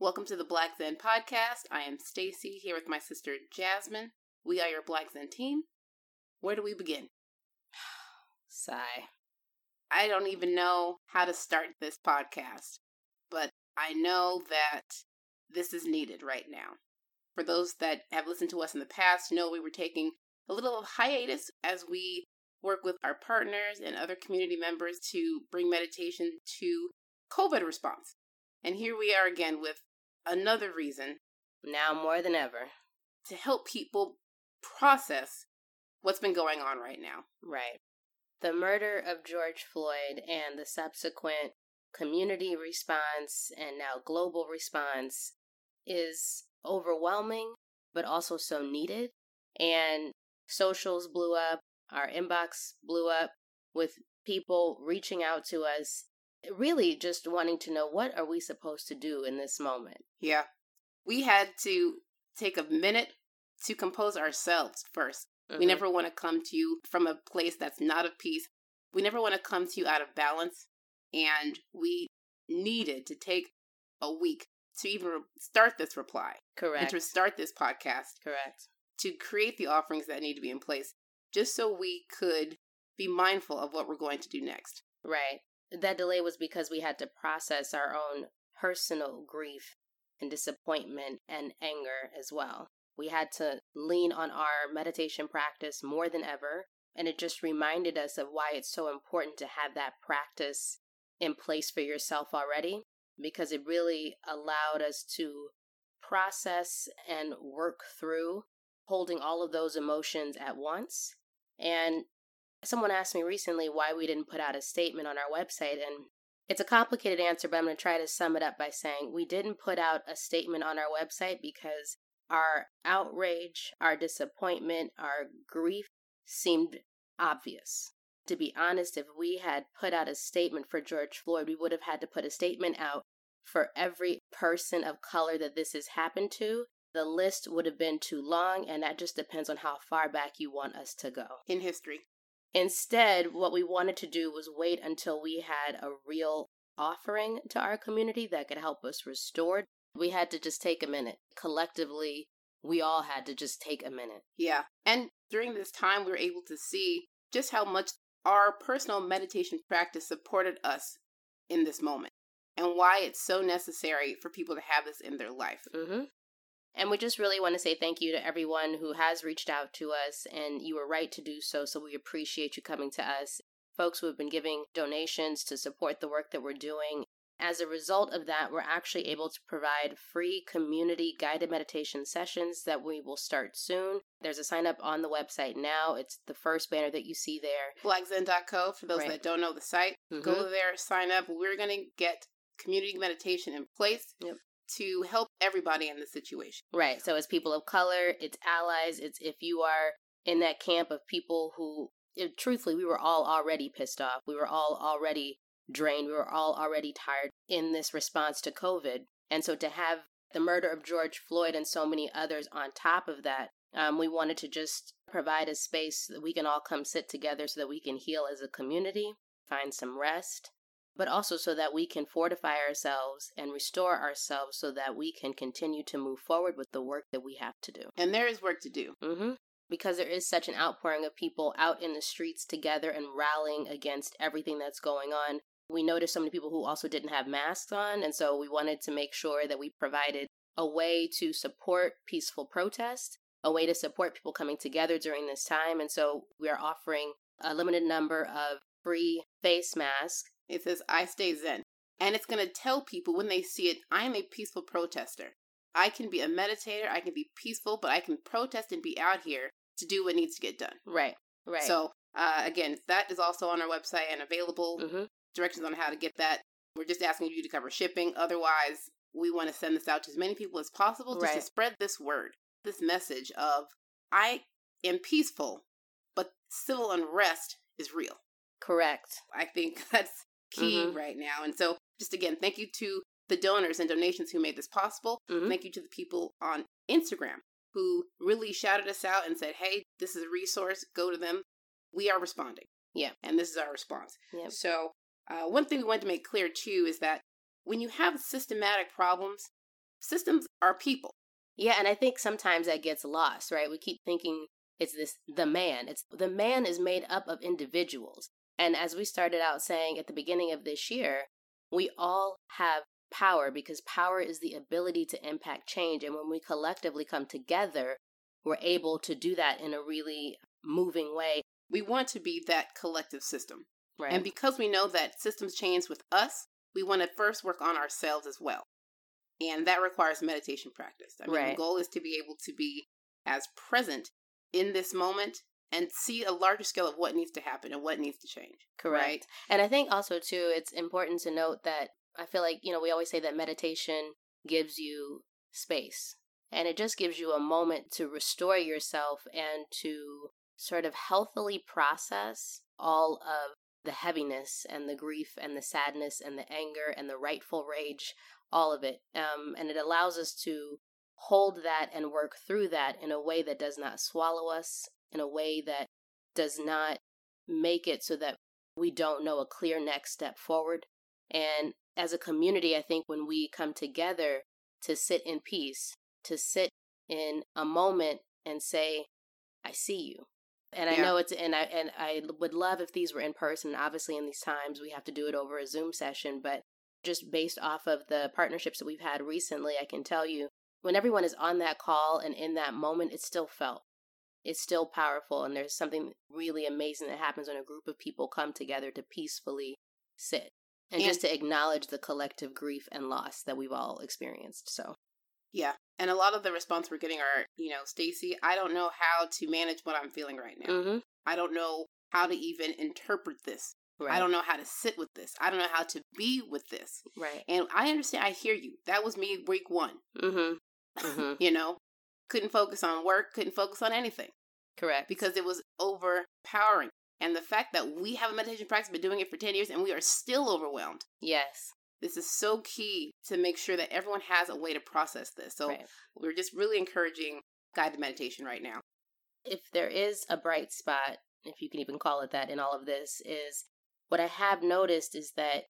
Welcome to the Black Zen podcast. I am Stacy here with my sister Jasmine. We are your Black Zen team. Where do we begin? Sigh. I don't even know how to start this podcast, but I know that this is needed right now. For those that have listened to us in the past, know we were taking a little hiatus as we work with our partners and other community members to bring meditation to COVID response. And here we are again with another reason Now more than ever. to help people process what's been going on right now. Right. The murder of George Floyd and the subsequent community response and now global response is overwhelming, but also so needed. And socials blew up, our inbox blew up with people reaching out to us, really just wanting to know what are we supposed to do in this moment. Yeah. We had to take a minute to compose ourselves 1st We Mhm. never want to come to you from a place that's not of peace. We never want to come to you out of balance. And we needed to take a week to even start this reply and correct. to start this podcast correct. to create the offerings that need to be in place just so we could be mindful of what we're going to do next. Right. That delay was because we had to process our own personal grief and disappointment and anger as well. We had to lean on our meditation practice more than ever. And it just reminded us of why it's so important to have that practice in place for yourself already, because it really allowed us to process and work through holding all of those emotions at once. And someone asked me recently why we didn't put out a statement on our website and it's a complicated answer but i'm going to try to sum it up by saying we didn't put out a statement on our website because our outrage our disappointment our grief seemed obvious. To be honest if we had put out a statement for george floyd we would have had to put a statement out for every person of color that this has happened to. The list would have been too long and that just depends on how far back you want us to go. In history. Instead, what we wanted to do was wait until we had a real offering to our community that could help us restore. We had to just take a minute. Collectively, we all had to just take a minute. Yeah. And during this time, we were able to see just how much our personal meditation practice supported us in this moment and why it's so necessary for people to have this in their life. hmm And we just really want to say thank you to everyone who has reached out to us, and you were right to do so. So we appreciate you coming to us. Folks who have been giving donations to support the work that we're doing. As a result of that, we're actually able to provide free community guided meditation sessions that we will start soon. There's a sign up on the website now. It's the first banner that you see there. Blackzen.co, for those Right. that don't know the site, Mhm. go there, sign up. We're going to get community meditation in place Yep. To help everybody in this situation. Right. So it's people of color, it's allies, it's if you are in that camp of people who, truthfully, we were all already pissed off. We were all already drained. We were all already tired in this response to COVID. And so to have the murder of George Floyd and so many others on top of that, um, we wanted to just provide a space that we can all come sit together so that we can heal as a community, find some rest, but also so that we can fortify ourselves and restore ourselves so that we can continue to move forward with the work that we have to do. And there is work to do. hmm Because there is such an outpouring of people out in the streets together and rallying against everything that's going on. We noticed so many people who also didn't have masks on, and so we wanted to make sure that we provided a way to support peaceful protest, a way to support people coming together during this time. And so we are offering a limited number of free face masks It says, I stay Zen. And it's going to tell people when they see it, I am a peaceful protester. I can be a meditator, I can be peaceful, but I can protest and be out here to do what needs to get done. Right, right. So, uh, again, that is also on our website and available. hmm Directions on how to get that. We're just asking you to cover shipping. Otherwise, we want to send this out to as many people as possible just to spread this word, this message of I am peaceful, but civil unrest is real. correct. I think that's key Mhm. right now. And so, just again, thank you to the donors and donations who made this possible. Mhm. Thank you to the people on Instagram who really shouted us out and said, hey, this is a resource, go to them. We are responding. Yeah. And this is our response. Yep. So, uh, one thing we wanted to make clear too is that when you have systematic problems, systems are people. Yeah, and I think sometimes that gets lost, right? We keep thinking it's this the man. It's the man is made up of individuals. And as we started out saying at the beginning of this year, we all have power because power is the ability to impact change. And when we collectively come together, we're able to do that in a really moving way. We want to be that collective system. Right. And because we know that systems change with us, we want to first work on ourselves as well. And that requires meditation practice. I mean, Right. the goal is to be able to be as present in this moment and see a larger scale of what needs to happen and what needs to change. Correct. Right? And I think also too, it's important to note that I feel like you know we always say that meditation gives you space, and it just gives you a moment to restore yourself and to sort of healthily process all of the heaviness and the grief and the sadness and the anger and the rightful rage, all of it. Um, and it allows us to hold that and work through that in a way that does not swallow us, in a way that does not make it so that we don't know a clear next step forward. And as a community, I think when we come together to sit in peace, to sit in a moment and say, I see you. And I know it's and I and I would love if these were in person. Obviously in these times we have to do it over a Zoom session, but just based off of the partnerships that we've had recently, I can tell you when everyone is on that call and in that moment, it's still felt. It's still powerful and there's something really amazing that happens when a group of people come together to peacefully sit and, And- just to acknowledge the collective grief and loss that we've all experienced. So, Yeah. And a lot of the response we're getting are, you know, Stacy, I don't know how to manage what I'm feeling right now. mm-hmm. I don't know how to even interpret this. right. I don't know how to sit with this. I don't know how to be with this. Right. And I understand. I hear you. That was me week one. Mm-hmm. Mhm. you know, couldn't focus on work, couldn't focus on anything Correct. because it was overpowering. And the fact that we have a meditation practice, been doing it for 10 years, and we are still overwhelmed. yes. This is so key to make sure that everyone has a way to process this. So right. we're just really encouraging guided meditation right now. if there is a bright spot, if you can even call it that, in all of this, is what I have noticed is that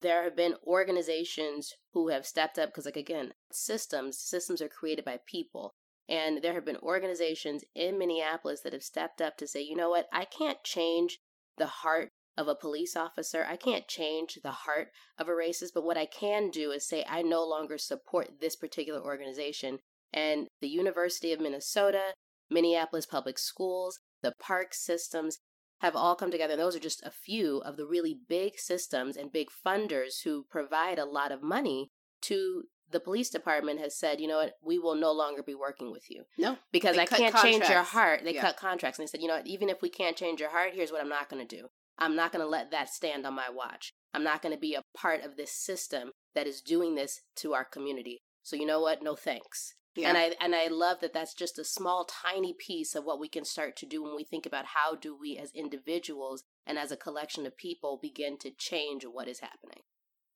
there have been organizations who have stepped up because, like, again, systems, systems are created by people. And there have been organizations in Minneapolis that have stepped up to say, you know what, I can't change the heart of a police officer. I can't change the heart of a racist, but what I can do is say, I no longer support this particular organization. And the University of Minnesota, Minneapolis Public Schools, the park systems have all come together. And those are just a few of the really big systems and big funders who provide a lot of money to the police department has said, you know what, we will no longer be working with you No, because I can't change your heart. They Yeah. cut contracts and they said, you know what, even if we can't change your heart, here's what I'm not going to do. I'm not going to let that stand on my watch. I'm not going to be a part of this system that is doing this to our community. So you know what? No thanks. yeah. And I and I love that that's just a small tiny piece of what we can start to do when we think about how do we as individuals and as a collection of people begin to change what is happening.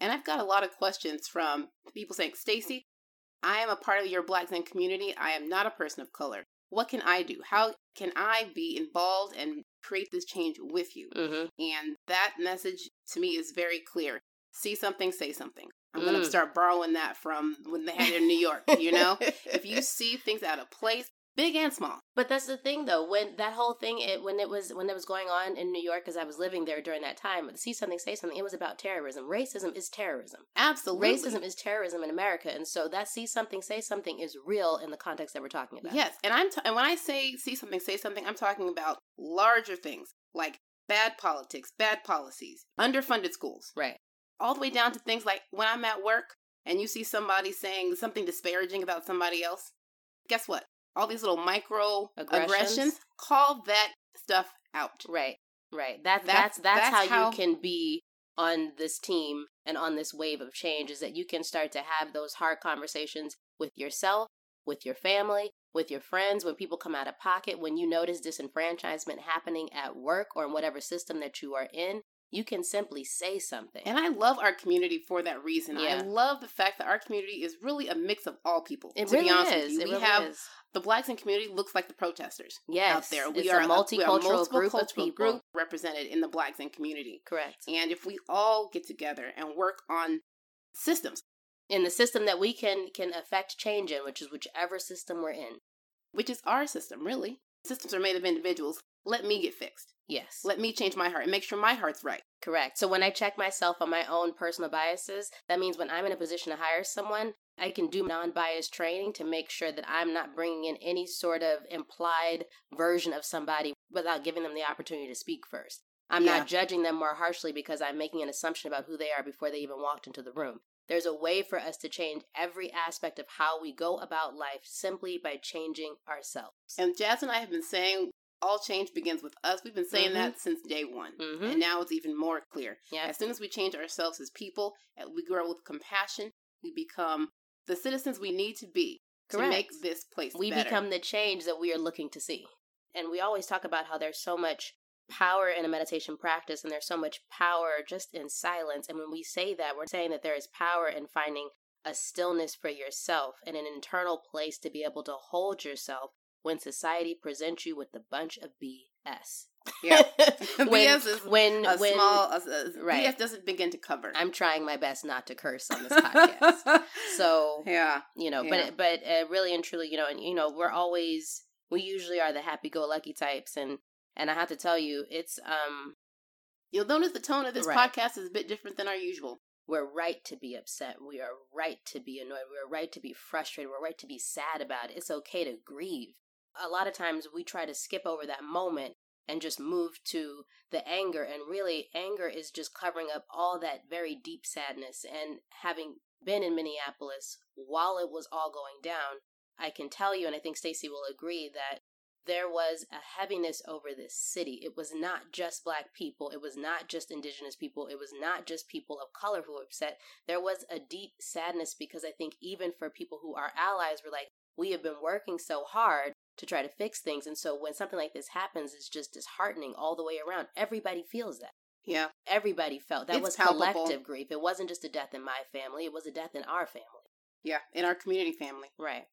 And I've got a lot of questions from people saying, Stacy, I am a part of your Black Zen community. I am not a person of color. What can I do? How can I be involved and create this change with you? Mm-hmm. And that message to me is very clear. See something, say something. I'm going Mm. to start borrowing that from when they had it in New York, you know? if you see things out of place, big and small. But that's the thing, though. When that whole thing, it, when it was when it was going on in New York, because I was living there during that time. See something, say something. It was about terrorism. Racism is terrorism. Absolutely. Racism is terrorism in America, and so that see something, say something is real in the context that we're talking about. Yes, and I'm t- and when I say see something, say something, I'm talking about larger things like bad politics, bad policies, underfunded schools, Right. all the way down to things like when I'm at work and you see somebody saying something disparaging about somebody else. Guess what? All these little micro Aggressions. aggressions, call that stuff out. Right. Right. That, That's- that's that's, that's how, how- you can be on this team and on this wave of change is that you can start to have those hard conversations with yourself, with your family, with your friends, when people come out of pocket, when you notice disenfranchisement happening at work or in whatever system that you are in, you can simply say something. And I love our community for that reason. I love the fact that our community is really a mix of all people. it to really be honest is. with you, It we really have is. the Black Zen community looks like the protesters Yes, out there. We it's are a we are multicultural multiple group of people. group represented in the Black Zen community. Correct. And if we all get together and work on systems, in the system that we can can affect change in, which is whichever system we're in. Which is our system, really. Systems are made of individuals. Let me get fixed. Yes. Let me change my heart and make sure my heart's right. Correct. So when I check myself on my own personal biases, that means when I'm in a position to hire someone, I can do non biased training to make sure that I'm not bringing in any sort of implied version of somebody without giving them the opportunity to speak first. I'm Yeah. not judging them more harshly because I'm making an assumption about who they are before they even walked into the room. There's a way for us to change every aspect of how we go about life simply by changing ourselves. And Jazz and I have been saying all change begins with us. We've been saying Mhm. that since day one. Mm-hmm. And now it's even more clear. Yeah. As soon as we change ourselves as people, we grow with compassion, we become the citizens we need to be to make this place we better. become the change that we are looking to see. And we always talk about how there's so much power in a meditation practice and there's so much power just in silence. And when we say that, we're saying that there is power in finding a stillness for yourself and an internal place to be able to hold yourself when society presents you with a bunch of BS. Yeah. when, BS is when, a when small a, a, right. BS doesn't begin to cover. I'm trying my best not to curse on this podcast. so yeah. you know Yeah. but but uh, really and truly you know and you know we're always we usually are the happy-go-lucky types and and i have to tell you it's um You'll notice the tone of this Right. podcast is a bit different than our usual. we're right to be upset we are right to be annoyed we're right to be frustrated we're right to be sad about it it's okay to grieve a lot of times we try to skip over that moment and just move to the anger and really anger is just covering up all that very deep sadness and having been in Minneapolis while it was all going down I can tell you and I think Stacy will agree that there was a heaviness over this city. It was not just black people. It was not just indigenous people. It was not just people of color who were upset. There was a deep sadness because I think even for people who are allies were like, we have been working so hard to try to fix things. And so when something like this happens, it's just disheartening all the way around. Everybody feels that. Yeah. Everybody felt that It's was palpable. collective grief. It wasn't just a death in my family, it was a death in our family. Yeah. In our community family. Right.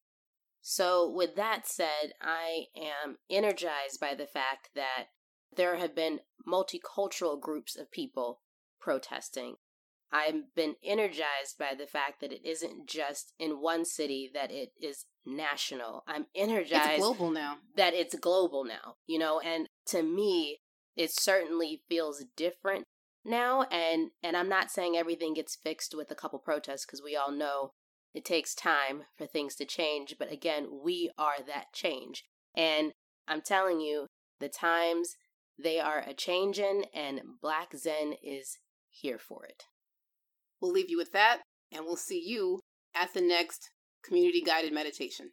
So, with that said, I am energized by the fact that there have been multicultural groups of people protesting. I've been energized by the fact that it isn't just in one city, that it is national. I'm energized It's global now. that it's global now, you know, and to me, it certainly feels different now. And, and I'm not saying everything gets fixed with a couple protests because we all know it takes time for things to change. But again, we are that change. And I'm telling you, the times they are a changing and Black Zen is here for it. We'll leave you with that, and we'll see you at the next community guided meditation.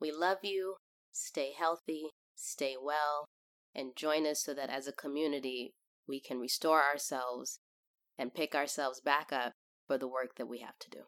We love you. Stay healthy, stay well, and join us so that as a community, we can restore ourselves and pick ourselves back up for the work that we have to do.